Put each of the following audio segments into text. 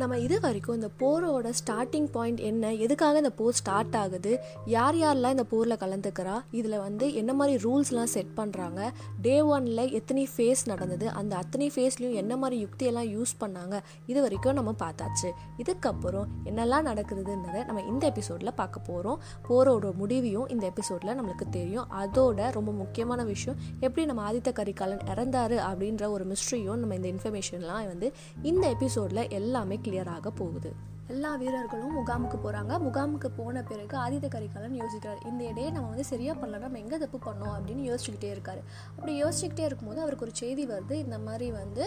நம்ம இது வரைக்கும் இந்த போரோட ஸ்டார்டிங் பாயிண்ட் என்ன? எதுக்காக இந்த போர் ஸ்டார்ட் ஆகுது? யார் யாரெல்லாம் இந்த போரில் கலந்துக்கிறா? இதில் வந்து என்ன மாதிரி ரூல்ஸ்லாம் செட் பண்ணுறாங்க டே ஒனில் எத்தனை ஃபேஸ் நடந்தது? அந்த அத்தனை ஃபேஸ்லையும் என்ன மாதிரி யுக்தியெல்லாம் யூஸ் பண்ணாங்க? இது வரைக்கும் நம்ம பார்த்தாச்சு. இதுக்கப்புறம் என்னெல்லாம் நடக்குதுன்றதை நம்ம இந்த எபிசோடில் பார்க்க போகிறோம் போரோட முடிவையும் இந்த எபிசோடில் நம்மளுக்கு தெரியும். அதோட ரொம்ப முக்கியமான விஷயம் எப்படி நம்ம ஆதித்த கரிகாலன் இறந்தாரு அப்படின்ற ஒரு மிஸ்ட்ரியும் நம்ம இந்த இன்ஃபர்மேஷன்லாம் வந்து இந்த எபிசோடில் எல்லாமே கிளியராக போகுது. எல்லா வீரர்களும் முகாமுக்கு போகிறாங்க முகாமுக்கு போன பிறகு ஆதித்த கரிகாலன் யோசிக்கிறார். இந்த இடையே நம்ம வந்து சரியாக பண்ணல நம்ம எங்கே தப்பு பண்ணோம் அப்படின்னு யோசிச்சுக்கிட்டே இருக்காரு. அப்படி யோசிச்சுக்கிட்டே இருக்கும்போது அவருக்கு ஒரு செய்தி வருது. இந்த மாதிரி வந்து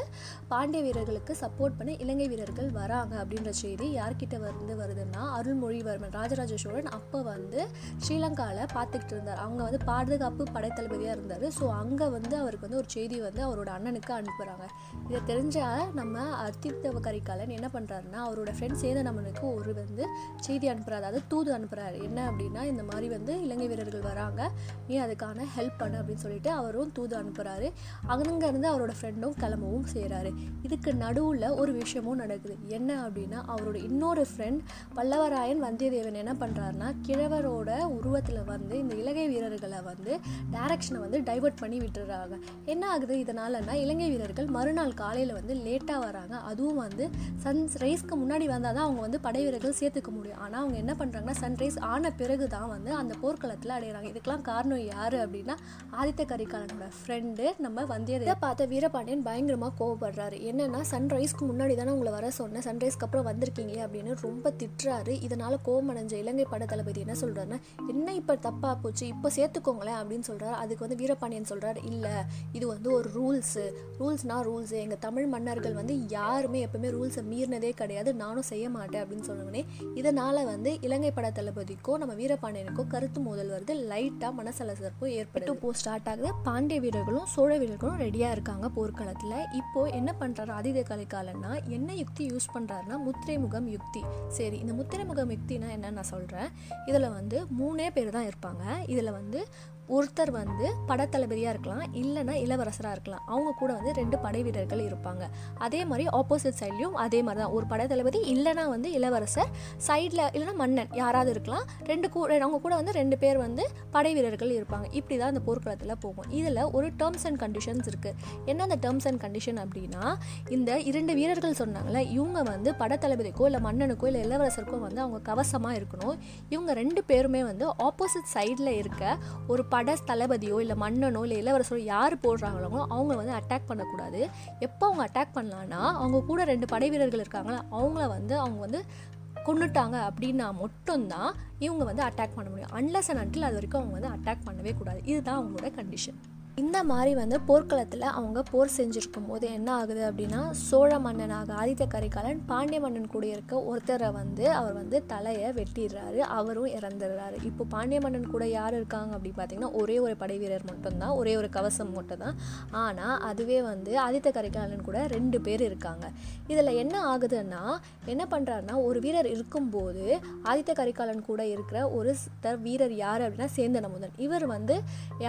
பாண்டிய வீரர்களுக்கு சப்போர்ட் பண்ணி இலங்கை வீரர்கள் வராங்க அப்படின்ற செய்தி யார்கிட்ட வந்து வருதுன்னா அருள்மொழிவர்மன் ராஜராஜ சோழன் அப்போ வந்து ஸ்ரீலங்காவில் பார்த்துக்கிட்டு இருந்தார். அவங்க வந்து பாதுகாப்பு படைத்தளபதியாக இருந்தார். ஸோ அங்கே வந்து அவருக்கு வந்து ஒரு செய்தி வந்து அவரோட அண்ணனுக்கு அனுப்புகிறாங்க இதை தெரிஞ்ச நம்ம அத்தித்தவ கரிகாலன் என்ன பண்ணுறாருன்னா அவரோட ஃப்ரெண்ட் சேதன் நம்மனுக்கு ஒரு வந்து செய்தி அனுப்புகிறாரு அதாவது தூது அனுப்புகிறாரு என்ன அப்படின்னா இந்த மாதிரி வந்து இலங்கை வீரர்கள் வராங்க. நீ அதுக்கான ஹெல்ப் பண்ணு அப்படின்னு சொல்லிட்டு அவரும் தூது அனுப்புகிறாரு அங்கேருந்து அவரோட ஃப்ரெண்டும் கிளம்பவும் செய்கிறாரு இதுக்கு நடுவில் ஒரு விஷயமும் நடக்குது. என்ன அப்படின்னா அவரோட இன்னொரு ஃப்ரெண்ட் பல்லவராயன் வந்தியத்தேவன் என்ன பண்ணுறாருன்னா கிழவரோட உருவத்தில் வந்து இந்த இலங்கை வீரர்களை வந்து டைரக்ஷனை வந்து டைவர்ட் பண்ணி விட்டுறாங்க. என்ன ஆகுது இதனாலன்னா இலங்கை வீரர்கள் மறுநாள் காலையில் வந்து லேட்டாக வராங்க. அதுவும் வந்து சன் ரைஸ்க்கு முன்னாடி வந்தால் தான் அவங்க வந்து படை வீரர்கள் சேர்த்துக்க முடியும். ஆனால் அவங்க என்ன பண்ணுறாங்கன்னா சன்ரைஸ் ஆன பிறகு தான் வந்து அந்த போர்க்களத்தில் அடையிறாங்க. இதுக்கெல்லாம் காரணம் யார் அப்படின்னா ஆதித்த கரிகாலனோட ஃப்ரெண்டு நம்ம வந்தியதை பார்த்த வீரபாண்டியன் பயங்கரமாக கோவப்படுறாரு. என்னென்னா சன்ரைஸ்க்கு முன்னாடி தானே உங்களை வர சொன்னேன். சன்ரைஸ்க்கு அப்புறம் வந்திருக்கீங்க அப்படின்னு ரொம்ப திட்டுறாரு. இதனால் கோவமடைஞ்ச இலங்கை பட தளபதி என்ன சொல்கிறாருன்னா என்ன இப்போ தப்பாக போச்சு? இப்போ சேர்த்துக்கோங்களேன் அப்படின்னு சொல்கிறாரு அதுக்கு வந்து வீரபாண்டியன் சொல்கிறார் இல்லை இது வந்து ஒரு ரூல்ஸு ரூல்ஸ்னால் ரூல்ஸு எங்கள் தமிழ் மன்னர்கள் வந்து யாருமே எப்பவுமே ரூல்ஸை மீறினதே கிடையாது. நானும் செய்ய மாட்டேன். அப்படின்னு சொன்னோடனே இதனால் வந்து இலங்கை பட தளபதிக்கோ நம்ம வீரபாண்டியனுக்கோ கருத்து மோதல் வருது. லைட்டாக மனசலசரப்பு ஏற்பட்டு போ ஸ்டார்ட் ஆகுது. பாண்டிய வீரர்களும் சோழ வீரர்களும் ரெடியாக இருக்காங்க போர்க்களத்தில். இப்போ என்ன பண்ணுறாரு ஆதித கலைக்காலன்னா என்ன யுக்தி யூஸ் பண்ணுறாருன்னா முத்திரைமுகம் யுக்தி. சரி இந்த முத்திரைமுகம் யுக்தினா என்னன்னு நான் சொல்கிறேன் இதில் வந்து மூணே பேர் தான் இருப்பாங்க. இதில் வந்து ஒருத்தர் வந்து படத்தளபதியாக இருக்கலாம் இல்லைன்னா இளவரசராக இருக்கலாம். அவங்க கூட வந்து ரெண்டு படை வீரர்கள் இருப்பாங்க. அதே மாதிரி ஆப்போசிட் சைட்லையும் அதே மாதிரி தான் ஒரு படைத்தளபதி இல்லைனா வந்து இளவரசர் சைடில் இல்லைனா மன்னன் யாராவது இருக்கலாம். ரெண்டு கூட அவங்க கூட வந்து ரெண்டு பேர் வந்து படை வீரர்கள் இருப்பாங்க. இப்படி தான் அந்த போர்க்களத்தில் போகும். இதில் ஒரு டேர்ம்ஸ் அண்ட் கண்டிஷன்ஸ் இருக்குது என்ன அந்த டேர்ம்ஸ் அண்ட் கண்டிஷன் அப்படின்னா இந்த இரண்டு வீரர்கள் சொன்னாங்களே இவங்க வந்து படத்தளபதிக்கோ இல்லை மன்னனுக்கோ இல்லை இளவரசருக்கோ வந்து அவங்க கவசமாக இருக்கணும். இவங்க ரெண்டு பேருமே வந்து ஆப்போசிட் சைடில் இருக்க ஒரு பட தளபதியோ இல்லை மன்னனோ இல்லை இளவரசரோ யார் போடுறாங்களோ அவங்கள வந்து அட்டாக் பண்ணக்கூடாது. எப்போ அவங்க அட்டாக் பண்ணலான்னா அவங்க கூட ரெண்டு படை வீரர்கள் இருக்காங்களா அவங்கள வந்து அவங்க வந்து கொண்டுட்டாங்க அப்படின்னா மட்டும்தான் இவங்க வந்து அட்டாக் பண்ண முடியும். அன்லஸ் அண்ட் அன்டில் அது வரைக்கும் அவங்க வந்து அட்டாக் பண்ணவே கூடாது. இதுதான் அவங்களோட கண்டிஷன் இந்த மாதிரி வந்து போர்க்களத்தில் அவங்க போர் செஞ்சுருக்கும் போது என்ன ஆகுது அப்படின்னா சோழ மன்னனாக ஆதித்த கரிகாலன் பாண்டிய மன்னன் கூட இருக்க ஒருத்தரை வந்து அவர் வந்து தலையை வெட்டிடுறாரு அவரும் இறந்துடுறாரு. இப்போ பாண்டிய மன்னன் கூட யார் இருக்காங்க அப்படின்னு பார்த்தீங்கன்னா ஒரே ஒரு படை வீரர் மட்டும்தான் ஒரே ஒரு கவசம் மட்டும்தான். ஆனால் அதுவே வந்து ஆதித்த கரிகாலன் கூட ரெண்டு பேர் இருக்காங்க. இதில் என்ன ஆகுதுன்னா என்ன பண்ணுறாருன்னா ஒரு வீரர் இருக்கும்போது ஆதித்த கரிகாலன் கூட இருக்கிற ஒரு வீரர் யார் அப்படின்னா சேந்தன் அமுதன். இவர் வந்து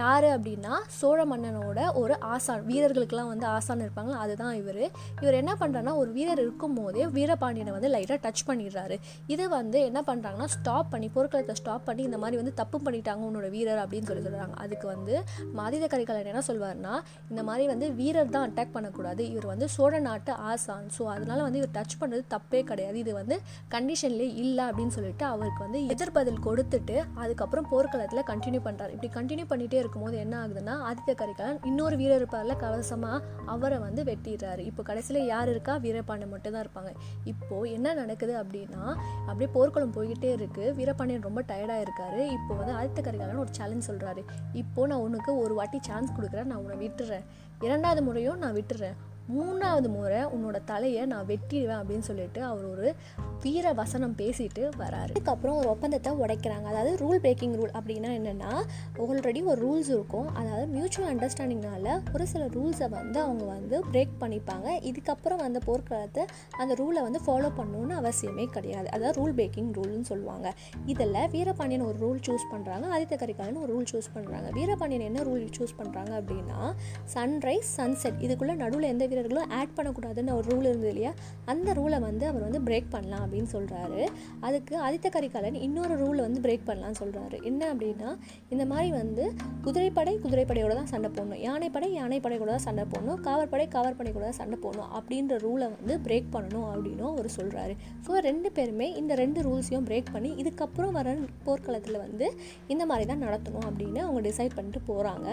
யார் அப்படின்னா சோழ சோழ மன்னனோட ஒரு ஆசான் வீரர்களுக்கெல்லாம் வந்து ஆசான் இருப்பாங்க அதுதான் இவர். இவர் என்ன பண்ணுறாருன்னா ஒரு வீரர் இருக்கும் போதே வீரபாண்டியனை வந்து லைட்டாக டச் பண்ணிடுறாரு. இது வந்து என்ன பண்ணுறாங்கன்னா ஸ்டாப் பண்ணி போர்க்களத்தை ஸ்டாப் பண்ணி இந்த மாதிரி வந்து தப்பு பண்ணிட்டாங்க உன்னோட வீரர் அப்படின்னு சொல்லி சொல்கிறாங்க அதுக்கு வந்து மாதித கரிகாலன் என்ன சொல்வார்னா இந்த மாதிரி வந்து வீரர் தான் அட்டாக் பண்ணக்கூடாது. இவர் வந்து சோழ நாட்டு ஆசான். ஸோ அதனால வந்து இவர் டச் பண்ணுறது தப்பே கிடையாது. இது வந்து கண்டிஷன்லேயே இல்லை அப்படின்னு சொல்லிட்டு அவருக்கு வந்து எதிர்பதில் கொடுத்துட்டு அதுக்கப்புறம் போர்க்களத்தில் கண்டினியூ பண்ணுறாரு இப்படி கண்டினியூ பண்ணிகிட்டே இருக்கும்போது என்ன ஆகுதுன்னா அது ஆதித்ய கரிகாலன் இன்னொரு வீரர் இருப்பார்ல கவசமாக அவரை வந்து வெட்டிடுறாரு. இப்போ கடைசியில் யார் இருக்கா? வீரபாண்டியன் மட்டும் தான் இருப்பாங்க. இப்போது என்ன நடக்குது அப்படின்னா அப்படியே போர்க்குளம் போய்கிட்டே இருக்குது வீரபாண்டியன் ரொம்ப டயர்டாக இருக்காரு. இப்போ வந்து ஆதித்த கரிகாலன் ஒரு சேலஞ்ச் சொல்கிறாரு இப்போது நான் உனக்கு ஒரு வாட்டி சான்ஸ் கொடுக்குறேன். நான் உன்னை விட்டுறேன். இரண்டாவது முறையும் நான் விட்டுறேன். மூணாவது முறை உன்னோட தலையை நான் வெட்டிடுவேன் அப்படின்னு சொல்லிட்டு அவர் ஒரு வீர வசனம் பேசிட்டு வராரு. அதுக்கப்புறம் ஒரு ஒப்பந்தத்தை உடைக்கிறாங்க. அதாவது ரூல் பிரேக்கிங் ரூல் அப்படின்னா என்னென்னா ஆல்ரெடி ஒரு ரூல்ஸ் இருக்கும். அதாவது மியூச்சுவல் அண்டர்ஸ்டாண்டிங்னால ஒரு சில ரூல்ஸை வந்து அவங்க வந்து பிரேக் பண்ணிப்பாங்க. இதுக்கப்புறம் அந்த போர்க்காலத்தை அந்த ரூலை வந்து ஃபாலோ பண்ணணும்னு அவசியமே கிடையாது. அதாவது ரூல் பிரேக்கிங் ரூல்னு சொல்லுவாங்க. இதில் வீரபாண்டியன் ஒரு ரூல் சூஸ் பண்ணுறாங்க ஆதித்த கரிகாலன் ஒரு ரூல் சூஸ் பண்ணுறாங்க வீரபாண்டியன் என்ன ரூல் சூஸ் பண்ணுறாங்க அப்படின்னா சன்ரைஸ் சன்செட் இதுக்குள்ளே நடுவில் எந்த வீரர்களும் ஆட் பண்ணக்கூடாதுன்னு ஒரு ரூல் இருந்தது இல்லையா? அந்த ரூலை வந்து அவர் வந்து பிரேக் பண்ணலாம் அப்படின்னு சொல்கிறாரு அதுக்கு ஆதித்த கரிகாலன் இன்னொரு ரூலை வந்து பிரேக் பண்ணலாம்னு சொல்கிறாரு என்ன அப்படின்னா இந்த மாதிரி வந்து குதிரைப்படை குதிரைப்படையோட தான் சண்டை போடணும். யானைப்படை யானைப்படை கூட தான் சண்டை போடணும். காவற்படை காவற்படை கூட தான் சண்டை போடணும் அப்படின்ற ரூலை வந்து பிரேக் பண்ணணும் அப்படின்னும் அவர் சொல்கிறாரு ஸோ ரெண்டு பேருமே இந்த ரெண்டு ரூல்ஸையும் பிரேக் பண்ணி இதுக்கப்புறம் வர போர்க்களத்தில் வந்து இந்த மாதிரி தான் நடத்தணும் அப்படின்னு அவங்க டிசைட் பண்ணிட்டு போகிறாங்க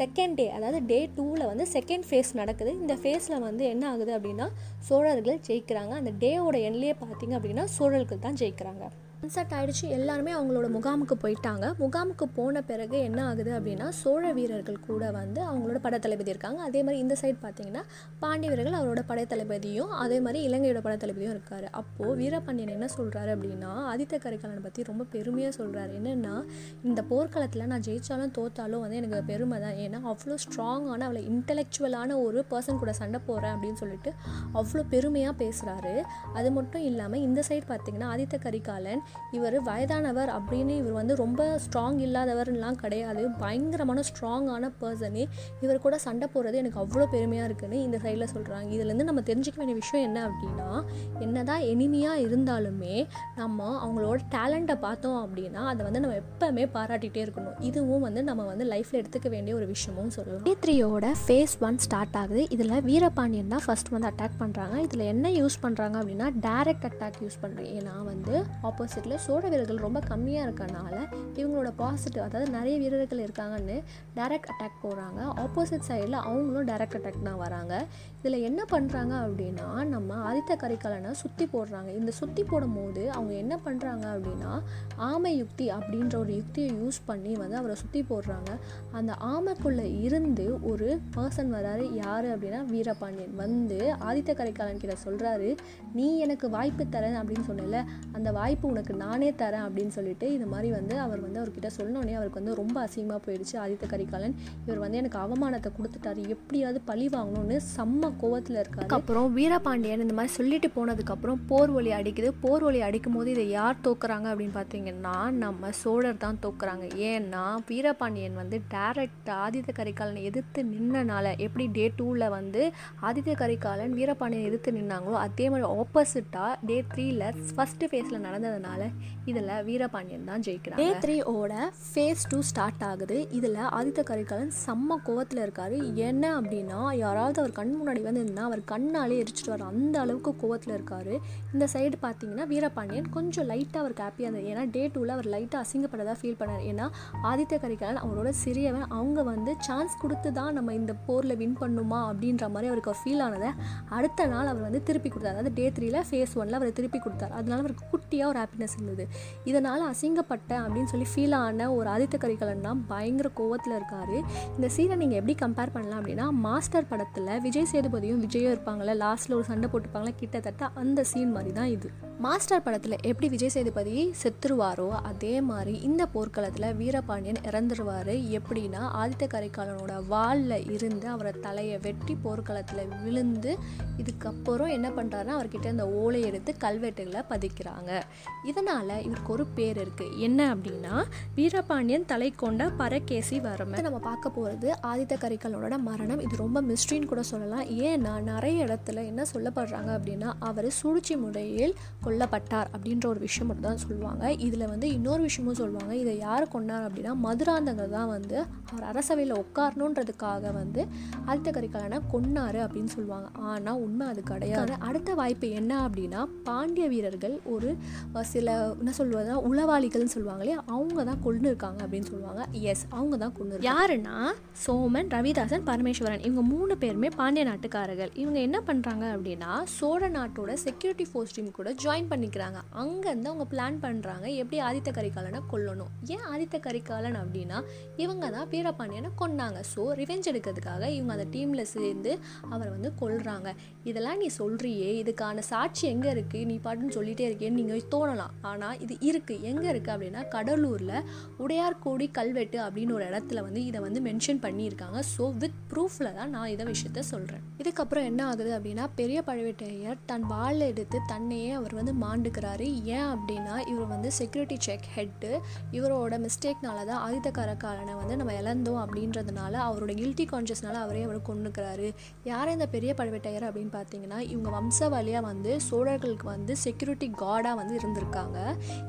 செகண்ட் டே அதாவது டே டூவில் வந்து செகண்ட் ஃபேஸ் நடக்குது. இந்த ஃபேஸில் வந்து என்ன ஆகுது அப்படின்னா சோழர்கள் ஜெயிக்கிறாங்க. அந்த டேவோட எண்ணிலே பார்த்தீங்க அப்படின்னா சோழர்கள் தான் ஜெயிக்கிறாங்க. சன்செட் ஆயிடுச்சு எல்லாருமே அவங்களோட முகாமுக்கு போயிட்டாங்க. முகாமுக்கு போன பிறகு என்ன ஆகுது அப்படின்னா சோழ வீரர்கள் கூட வந்து அவங்களோட படைத்தளபதி இருக்காங்க. அதே மாதிரி இந்த சைடு பார்த்தீங்கன்னா பாண்டிய வீரர்கள் அவரோட படைத்தளபதியும் அதே மாதிரி இலங்கையோட படைத்தளபதியும் இருக்காரு. அப்போது வீரபாண்டியன் என்ன சொல்கிறாரு அப்படின்னா ஆதித்த கரிகாலனை பற்றி ரொம்ப பெருமையாக சொல்கிறாரு என்னென்னா இந்த போர்க்களத்தில் நான் ஜெயித்தாலும் தோத்தாலும் வந்து எனக்கு பெருமை தான். ஏன்னா அவ்வளோ ஸ்ட்ராங்கான அவளை இன்டெலெக்சுவலான ஒரு பர்சன் கூட சண்டை போகிறேன் அப்படின்னு சொல்லிட்டு அவ்வளோ பெருமையாக பேசுகிறாரு அது மட்டும் இல்லாமல் இந்த சைடு பார்த்தீங்கன்னா ஆதித்த கரிகாலன் இவர் வயதானவர் அப்படின்னு இவர் வந்து ரொம்ப ஸ்ட்ராங் இல்லாதவர்லாம் கிடையாது. பயங்கரமான ஸ்ட்ராங்கான பர்சனே இவர் கூட சண்டை போடுறது எனக்கு அவ்வளோ பெருமையாக இருக்குன்னு இந்த சைடில் சொல்கிறாங்க இதுலேருந்து நம்ம தெரிஞ்சுக்க வேண்டிய விஷயம் என்ன அப்படின்னா என்னதான் எனிமையாக இருந்தாலுமே நம்ம அவங்களோட டேலண்ட்டை பார்த்தோம் அப்படின்னா அதை வந்து நம்ம எப்போவுமே பாராட்டிகிட்டே இருக்கணும். இதுவும் வந்து நம்ம வந்து லைஃப்பில் எடுத்துக்க வேண்டிய ஒரு விஷயமும் சொல்லலாம். த்ரீயோட ஃபேஸ் ஒன் ஸ்டார்ட் ஆகுது. இதில் வீரபாண்டியன் தான் ஃபர்ஸ்ட் வந்து அட்டாக் பண்ணுறாங்க இதில் என்ன யூஸ் பண்ணுறாங்க அப்படின்னா டேரக்ட் அட்டாக் யூஸ் பண்ணுறேன் ஏன்னா வந்து ஆப்போசிட் ஆப்போசிட்டில் சோழ வீரர்கள் ரொம்ப கம்மியாக இருக்கனால இவங்களோட பாசிட்டிவ் அதாவது நிறைய வீரர்கள் இருக்காங்கன்னு டைரக்ட் அட்டாக் போகிறாங்க ஆப்போசிட் சைடில் அவங்களும் டைரக்ட் அட்டாக் தான் வராங்க. இதில் என்ன பண்ணுறாங்க அப்படின்னா நம்ம ஆதித்த கரிகாலனை சுற்றி போடுறாங்க. இந்த சுற்றி போடும் போது அவங்க என்ன பண்ணுறாங்க அப்படின்னா ஆமை யுக்தி அப்படின்ற ஒரு யுக்தியை யூஸ் பண்ணி வந்து அவரை சுற்றி போடுறாங்க. அந்த ஆமைக்குள்ளே இருந்து ஒரு பர்சன் வராரு. யார் அப்படின்னா வீரபாண்டியன். வந்து ஆதித்த கரிகாலன் கிட்ட சொல்கிறாரு நீ எனக்கு வாய்ப்பு தரேன் அப்படின்னு சொன்னல அந்த வாய்ப்பு உனக்கு உனக்கு நானே தரேன் அப்படின்னு சொல்லிட்டு இது மாதிரி வந்து அவர் வந்து அவர்கிட்ட சொன்னோடனே அவருக்கு வந்து ரொம்ப அசிங்கமாக போயிடுச்சு. ஆதித்த கரிகாலன் இவர் வந்து எனக்கு அவமானத்தை கொடுத்துட்டாரு. எப்படியாவது பழி வாங்கணும்னு செம்ம கோவத்தில் இருக்காரு. அப்புறம் வீரபாண்டியன் இந்த மாதிரி சொல்லிட்டு போனதுக்கப்புறம் போர் ஒலி அடிக்குது. போர் ஒலி அடிக்கும் போது இதை யார் தோக்குறாங்க அப்படின்னு பார்த்தீங்கன்னா நம்ம சோழர் தான் தோக்குறாங்க. ஏன்னா வீரபாண்டியன் வந்து டேரக்ட் ஆதித்த கரிகாலனை எதிர்த்து நின்னனால எப்படி டே டூவில் வந்து ஆதித்த கரிகாலன் வீரபாண்டியன் எதிர்த்து நின்னாங்களோ அதே மாதிரி ஆப்போசிட்டாக டே த்ரீல ஃபஸ்ட்டு ஃபேஸில் நடந்ததுனால இதில் வீரபாண்டியன் தான் ஜெயிக்கிறாங்க. டே த்ரீ ஓட ஃபேஸ் டூ ஸ்டார்ட் ஆகுது. இதில் ஆதித்த கரிகாலன் செம்ம கோவத்தில் இருக்காரு. என்ன அப்படின்னா யாராவது அவர் கண் முன்னாடி வந்து இருந்தால் அவர் கண்ணாலே எரிச்சிட்டு வர அந்த அளவுக்கு கோவத்தில் இருக்காரு. இந்த சைடு பார்த்தீங்கன்னா வீரபாண்டியன் கொஞ்சம் லைட்டாக அவருக்கு ஹாப்பியாக இருந்தது. ஏன்னா டே டூவில் அவர் லைட்டாக அசிங்கப்பட்டதாக ஃபீல் பண்ணார். ஏன்னா ஆதித்த கரிகாலன் அவரோட சிறியவன். அவங்க வந்து சான்ஸ் கொடுத்து தான் நம்ம இந்த போரில் வின் பண்ணுமா அப்படின்ற மாதிரி அவருக்கு ஃபீல் ஆனதை அடுத்த நாள் அவர் வந்து திருப்பி கொடுத்தார். அதாவது டே த்ரீல ஃபேஸ் ஒன்ல அவர் திருப்பி கொடுத்தாரு. அதனால அவருக்கு குட்டியாக ஒரு ஹாப்பினஸ் இருந்தது இதனால் அசிங்கப்பட்ட அப்படின்னு சொல்லி ஃபீல் ஆன ஒரு ஆதித்த கரிகாலன் தான் பயங்கர கோவத்தில் இருக்காரு. இந்த சீனை நீங்கள் எப்படி கம்பேர் பண்ணலாம் அப்படின்னா மாஸ்டர் படத்தில் விஜய் சேதுபதியும் விஜயும் இருப்பாங்களே லாஸ்ட்டில் ஒரு சண்டை போட்டுப்பாங்களே கிட்டத்தட்ட அந்த சீன் மாதிரி தான் இது. மாஸ்டர் படத்தில் எப்படி விஜய் சேதுபதி செத்துருவாரோ அதே மாதிரி இந்த போர்க்களத்தில் வீரபாண்டியன் இறந்துருவார். எப்படின்னா ஆதித்த கரிகாலனோட வாலில் இருந்து அவரை தலையை வெட்டி போர்க்களத்தில் விழுந்து இதுக்கப்புறம் என்ன பண்ணுறாருன்னா அவர்கிட்ட இந்த ஓலை எடுத்து கல்வெட்டுகளை பதிக்கிறாங்க. இதனால் இவருக்கு ஒரு பேர் இருக்குது என்ன அப்படின்னா வீரபாண்டியன் தலை கொண்ட பரகேசி வரமை நம்ம பார்க்க போகிறது ஆதித்த கரிகாலனோட மரணம். இது ரொம்ப மிஸ்ட்ரின்னு கூட சொல்லலாம். ஏன்னா நிறைய இடத்துல என்ன சொல்லப்படுறாங்க அப்படின்னா அவர் சூழ்ச்சி முறையில் கொல்லப்பட்டார் அப்படின்ற ஒரு விஷயம் மட்டும் தான் சொல்லுவாங்க. இதில் வந்து இன்னொரு விஷயமும் சொல்லுவாங்க. இதை யார் கொண்டார் அப்படின்னா மதுராந்தகர் தான் வந்து அவர் அரசவையில் உட்காரணுன்றதுக்காக வந்து ஆதித்த கரிகாலனை கொன்னாரு அப்படின்னு சொல்லுவாங்க. ஆனால் உண்மை அது கிடையாது. அடுத்த வாய்ப்பு என்ன அப்படின்னா பாண்டிய வீரர்கள் ஒரு சில என்ன சொல்லுவதா உளவாளிகள்னு சொல்லுவாங்க இல்லையா? அவங்க தான் கொண்டு இருக்காங்க அப்படின்னு சொல்லுவாங்க. எஸ் அவங்க தான் கொண்டு யாருன்னா சோமன் ரவிதாசன் பரமேஸ்வரன். இவங்க மூணு பேருமே பாண்டிய நாட்டுக்காரர்கள். இவங்க என்ன பண்ணுறாங்க அப்படின்னா சோழ நாட்டோட செக்யூரிட்டி ஃபோர்ஸ் டீம் கூட ஜாயின் ஜாயின் பண்ணிக்கிறாங்க. அங்கேருந்து அவங்க பிளான் பண்ணுறாங்க எப்படி ஆதித்த கரிகாலனை கொல்லணும். ஏன் ஆதித்த கரிகாலன் அப்படின்னா இவங்க தான் வீரபாண்டியனை கொன்னாங்க. ஸோ ரிவெஞ்ச் எடுக்கிறதுக்காக இவங்க அந்த டீமில் சேர்ந்து அவரை வந்து கொல்றாங்க. இதெல்லாம் நீ சொல்கிறியே இதுக்கான சாட்சி எங்கே இருக்குது நீ பாட்டுன்னு சொல்லிட்டே இருக்கேன்னு நீங்கள் தோணலாம். ஆனால் இது இருக்குது எங்கே இருக்குது அப்படின்னா கடலூரில் உடையார்கோடி கல்வெட்டு அப்படின்னு ஒரு இடத்துல வந்து இதை வந்து மென்ஷன் பண்ணியிருக்காங்க. ஸோ வித் ப்ரூஃபில் தான் நான் இதை விஷயத்த சொல்கிறேன் இதுக்கப்புறம் என்ன ஆகுது அப்படின்னா பெரிய பழுவேட்டையர் தன் வாழை எடுத்து தன்னையே அவர் வந்து மாண்டுக்கிறாரு. ஏன் அப்படின்னா இவர் வந்து செக்யூரிட்டி செக் ஹெட்டு இவரோட மிஸ்டேக்னால தான் ஆதித்த கரக்காலனை வந்து நம்ம இழந்தோம் அப்படின்றதுனால அவரோட கில்ட்டி கான்ஷியஸ்னால அவரே அவர் கொண்டுக்கிறாரு யார் இந்த பெரிய பழுவேட்டையர் அப்படின்னு பார்த்தீங்கன்னா இவங்க வம்சவழியாக வந்து சோழர்களுக்கு வந்து செக்யூரிட்டி கார்டாக வந்து இருந்திருக்காங்க.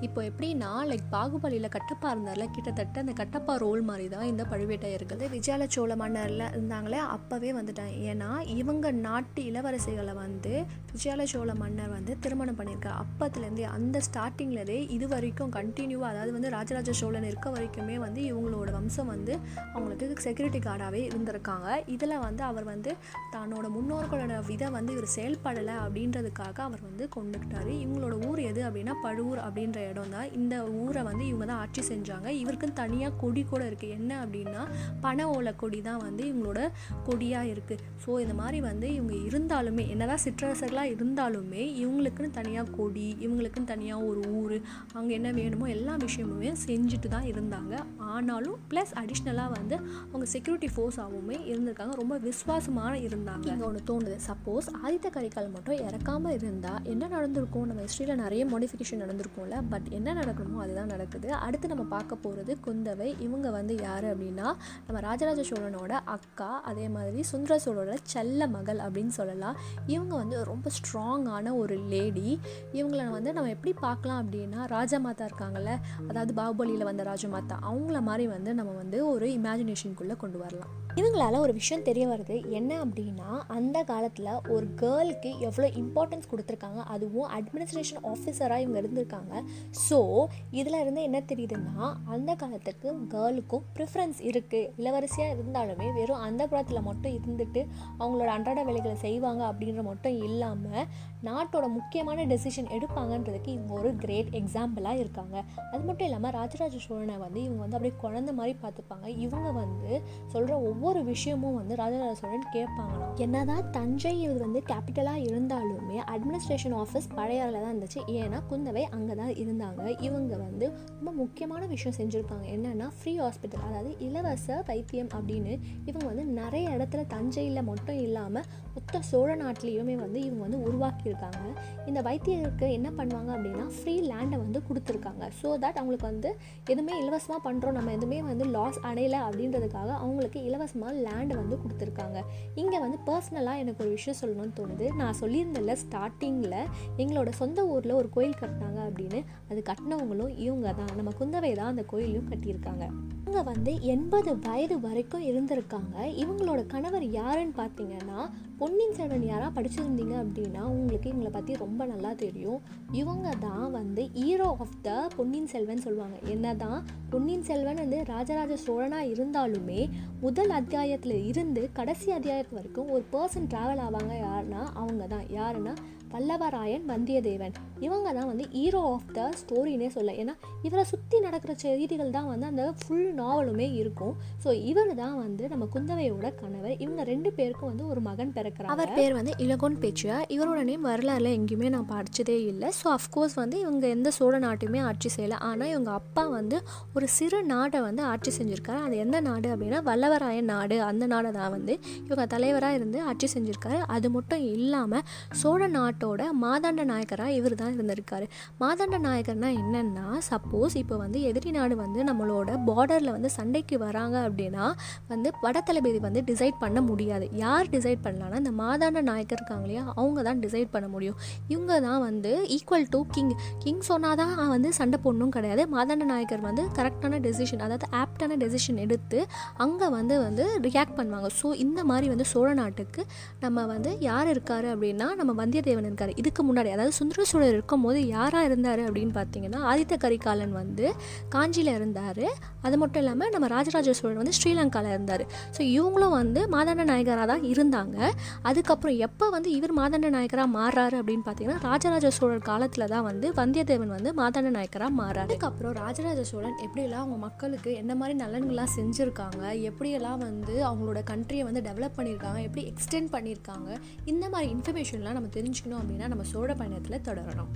இப்போ எப்படின்னா லைக் பாகுபலியில் கட்டப்பா இருந்தார்ல கிட்டத்தட்ட அந்த கட்டப்பா ரோல் மாதிரி தான் இந்த பழுவேட்டையர்கள். விஜயால சோழ மன்னரில் இருந்தாங்களே அப்போவே வந்துட்டாங்க. ஏன்னா இவங்க நாட்டு இளவரசிகளை வந்து விஜயால சோழ மன்னர் வந்து திருமணம் எனக்கு அப்பத்துலேருந்தே அந்த ஸ்டார்டிங்லேருந்தே இது வரைக்கும் கண்டினியூவாக அதாவது வந்து ராஜராஜ சோழன் இருக்க வரைக்குமே வந்து இவங்களோட வம்சம் வந்து அவங்களுக்கு செக்யூரிட்டி கார்டாகவே இருந்திருக்காங்க. இதில் வந்து அவர் வந்து தன்னோட முன்னோர்களோட விதை வந்து இவர் செயல்படலை அப்படின்றதுக்காக அவர் வந்து கொண்டுக்கிட்டாரு. இவங்களோட ஊர் எது அப்படின்னா பழுவூர் அப்படின்ற இடம் தான் இந்த ஊரை வந்து இவங்க தான் ஆட்சி செஞ்சாங்க. இவருக்குன்னு தனியாக கொடி கூட இருக்குது என்ன அப்படின்னா பனை ஓலை கொடி தான் வந்து இவங்களோட கொடியாக இருக்குது ஸோ இந்த மாதிரி வந்து இவங்க இருந்தாலுமே என்னதான் சிற்றரசர்களாக இருந்தாலுமே இவங்களுக்குன்னு தனியாக கொடி இவங்களுக்குன்னு தனியாக ஒரு ஊர் அங்கே என்ன வேணுமோ எல்லா விஷயமுமே செஞ்சுட்டு தான் இருந்தாங்க. ஆனாலும் ப்ளஸ் அடிஷ்னலாக வந்து அவங்க செக்யூரிட்டி ஃபோர்ஸாகவுமே இருந்திருக்காங்க. ரொம்ப விசுவாசமாக இருந்தாங்க. இங்கே ஒன்று தோணுது. சப்போஸ் ஆதித்த கரிகால் மட்டும் இறக்காமல் இருந்தால் என்ன நடந்திருக்கும்? நம்ம ஹிஸ்ட்ரியில் நிறைய மாடிஃபிகேஷன் நடந்திருக்கும்ல. பட் என்ன நடக்கணுமோ அதுதான் நடக்குது. அடுத்து நம்ம பார்க்க போகிறது குந்தவை. இவங்க வந்து யார் அப்படின்னா நம்ம ராஜராஜ சோழனோட அக்கா அதே மாதிரி சுந்தர சோழனோட செல்ல மகள் அப்படின்னு சொல்லலாம். இவங்க வந்து ரொம்ப ஸ்ட்ராங்கான ஒரு லேடி இவங்களை வந்து நம்ம எப்படி பார்க்கலாம் அப்படின்னா ராஜமாதா இருக்காங்கல்ல அதாவது பாகுபலியில் வந்த ராஜமாதா அவங்கள மாதிரி வந்து நம்ம வந்து ஒரு இமேஜினேஷனுக்குள்ளே கொண்டு வரலாம். இவங்களால ஒரு விஷயம் தெரிய வருது. என்ன அப்படின்னா அந்த காலத்தில் ஒரு கேர்ளுக்கு எவ்வளோ இம்பார்ட்டன்ஸ் கொடுத்துருக்காங்க அதுவும் அட்மினிஸ்ட்ரேஷன் ஆஃபீஸராக இவங்க இருந்திருக்காங்க. ஸோ இதில் இருந்து என்ன தெரியுதுன்னா அந்த காலத்துக்கு கேர்ளுக்கும் ப்ரிஃபரன்ஸ் இருக்குது இளவரசியாக இருந்தாலுமே வெறும் அந்த புறத்தில் மட்டும் இருந்துட்டு அவங்களோட அன்றாட வேலைகளை செய்வாங்க அப்படின்ற மட்டும் இல்லாமல் நாட்டோட முக்கியமான டெசிஷன் எடுப்பாங்கன்றதுக்கு இவங்க ஒரு கிரேட் எக்ஸாம்பிளாக இருக்காங்க. அது மட்டும் இல்லாமல் ராஜராஜ சோழனை வந்து இவங்க வந்து அப்படியே குழந்த மாதிரி பார்த்துப்பாங்க. இவங்க வந்து சொல்கிற ஒவ்வொரு விஷயமும் வந்து ராஜராஜ சோழன் கேட்பாங்களாம். என்னதான் தஞ்சை இது வந்து கேபிட்டலாக இருந்தாலுமே அட்மினிஸ்ட்ரேஷன் ஆஃபீஸ் பழையாறில் தான் இருந்துச்சு. ஏன்னா குந்தவை அங்கே தான் இருந்தாங்க. இவங்க வந்து ரொம்ப முக்கியமான விஷயம் செஞ்சுருக்காங்க என்னென்னா ஃப்ரீ ஹாஸ்பிட்டல் அதாவது இலவச வைத்தியம் அப்படின்னு இவங்க வந்து நிறைய இடத்துல தஞ்சையில் மட்டும் இல்லாமல் மொத்த சோழ நாட்டிலையுமே வந்து இவங்க வந்து உருவாக்கியிருக்காங்க. இந்த வைத்திய வைத்தியருக்கு என்ன பண்ணுவாங்க அப்படின்னா ஃப்ரீ லேண்டை வந்து கொடுத்துருக்காங்க. ஸோ தட் அவங்களுக்கு வந்து எதுவுமே இலவசமாக பண்ணுறோம் நம்ம எதுவுமே வந்து லாஸ் அடையலை அப்படின்றதுக்காக அவங்களுக்கு இலவசமாக லேண்டை வந்து கொடுத்துருக்காங்க. இங்கே வந்து பர்சனலாக எனக்கு ஒரு விஷயம் சொல்லணும்னு தோணுது. நான் சொல்லியிருந்தேன்ல ஸ்டார்டிங்கில் எங்களோட சொந்த ஊரில் ஒரு கோயில் கட்டினாங்க அப்படின்னு. அது கட்டினவங்களும் இவங்க தான். நம்ம குந்தவை தான் அந்த கோயிலையும் கட்டியிருக்காங்க. இவங்க வந்து எண்பது வயது வரைக்கும் இருந்திருக்காங்க. இவங்களோட கணவர் யாருன்னு பார்த்தீங்கன்னா பொன்னியின் செல்வன் யாராக படிச்சிருந்தீங்க அப்படின்னா உங்களுக்கு இவங்களை பற்றி ரொம்ப நல்லா தெரியும். இவங்க தான் வந்து hero of the Ponniyin Selvan சொல்லுவாங்க. என்ன தான்? பொன்னியின் செல்வன் வந்து ராஜராஜ சோழனாக இருந்தாலுமே முதல் அத்தியாயத்தில் இருந்து கடைசி அத்தியாயத்து வரைக்கும் ஒரு பர்சன் ட்ராவல் ஆவாங்க யாருன்னா அவங்க தான். யாருன்னா வல்லவராயன் வந்தியத்தேவன். இவங்க தான் வந்து ஹீரோ ஆஃப் த ஸ்டோரினே சொல்ல. ஏன்னா இவரை சுற்றி நடக்கிற செய்திகள் தான் வந்து அந்த ஃபுல் நாவலுமே இருக்கும். ஸோ இவர் தான் வந்து நம்ம குந்தவையோட கணவர். இவங்க ரெண்டு பேருக்கும் வந்து ஒரு மகன் பிறக்கிறார் அவர் பேர் வந்து இலகோன் பேச்சியா? இவரோட நேம் வரலாறுல எங்கேயுமே நான் படித்ததே இல்லை. ஸோ அஃப்கோர்ஸ் வந்து இவங்க எந்த சோழ நாட்டையுமே ஆட்சி செய்யலை. ஆனால் இவங்க அப்பா வந்து ஒரு சிறு நாட்டை வந்து ஆட்சி செஞ்சுருக்காரு. அது எந்த நாடு அப்படின்னா வல்லவராயன் நாடு. அந்த நாடை தான் வந்து இவங்க தலைவராக இருந்து ஆட்சி செஞ்சுருக்காரு. அது மட்டும் இல்லாமல் சோழ நாட்டோட மாதாண்ட நாயக்கராக இவர் தான் இருந்திருக்காரு. மாதாண்ட நாயக்கர்னா என்னென்னா சப்போஸ் இப்போ வந்து எதிரி நாடு வந்து நம்மளோட பார்டரில் வந்து சண்டைக்கு வராங்க அப்படின்னா வந்து படத்தளபதி வந்து டிசைட் பண்ண முடியாது. யார் டிசைட் பண்ணலான்னா இந்த மாதாண்ட நாயக்கர் இருக்காங்க இல்லையா அவங்க தான் டிசைட் பண்ண முடியும். இவங்க தான் வந்து ஈக்குவல் டு கிங் கிங் சொன்னால் தான் வந்து சண்டை போடணும் கிடையாது. மாதாண்ட நாயக்கர் வந்து கரெக்டான டெசிஷன் அதாவது ஆப்டான டெசிஷன் எடுத்து அங்கே வந்து வந்து ரியாக்ட் பண்ணுவாங்க. ஸோ இந்த மாதிரி வந்து சோழ நாட்டுக்கு நம்ம வந்து யார் இருக்காரு அப்படின்னா நம்ம வந்தியத்தேவன் இருக்கார் இதுக்கு முன்னாடி அதாவது சுந்தர சோழர் இருக்கும்போது யாராக இருந்தார் அப்படின்னு பார்த்தீங்கன்னா ஆதித்த கரிகாலன் வந்து காஞ்சியில் இருந்தார். அது மட்டும் இல்லாமல் நம்ம ராஜராஜ சோழர் வந்து ஸ்ரீலங்காவில் இருந்தார். ஸோ இவங்களும் வந்து மாதாண்ட நாயகராக தான் இருந்தாங்க. அதுக்கப்புறம் எப்போ வந்து இவர் மாதாண்ட நாயக்கராக மாறுறாரு அப்படின்னு பார்த்தீங்கன்னா ராஜராஜ சோழர் காலத்தில் தான் வந்து வந்தியத்தேவன் வந்து மாதாண்ட நாயக்கராக மாறாரு. அதுக்கப்புறம் ராஜராஜ சோழன் எப்படியெல்லாம் அவங்க மக்களுக்கு என்ன மாதிரி நலன்கள்லாம் செஞ்சுருக்காங்க எப்படியெல்லாம் வந்து அவங்களோட கண்ட்ரியை வந்து டெவலப் பண்ணியிருக்காங்க எப்படி எக்ஸ்டெண்ட் பண்ணியிருக்காங்க இந்த மாதிரி இன்ஃபர்மேஷன்லாம் நம்ம தெரிஞ்சுக்கணும். அப்படின்னா நம்ம சோழ பயணத்தில் தொடரணும்.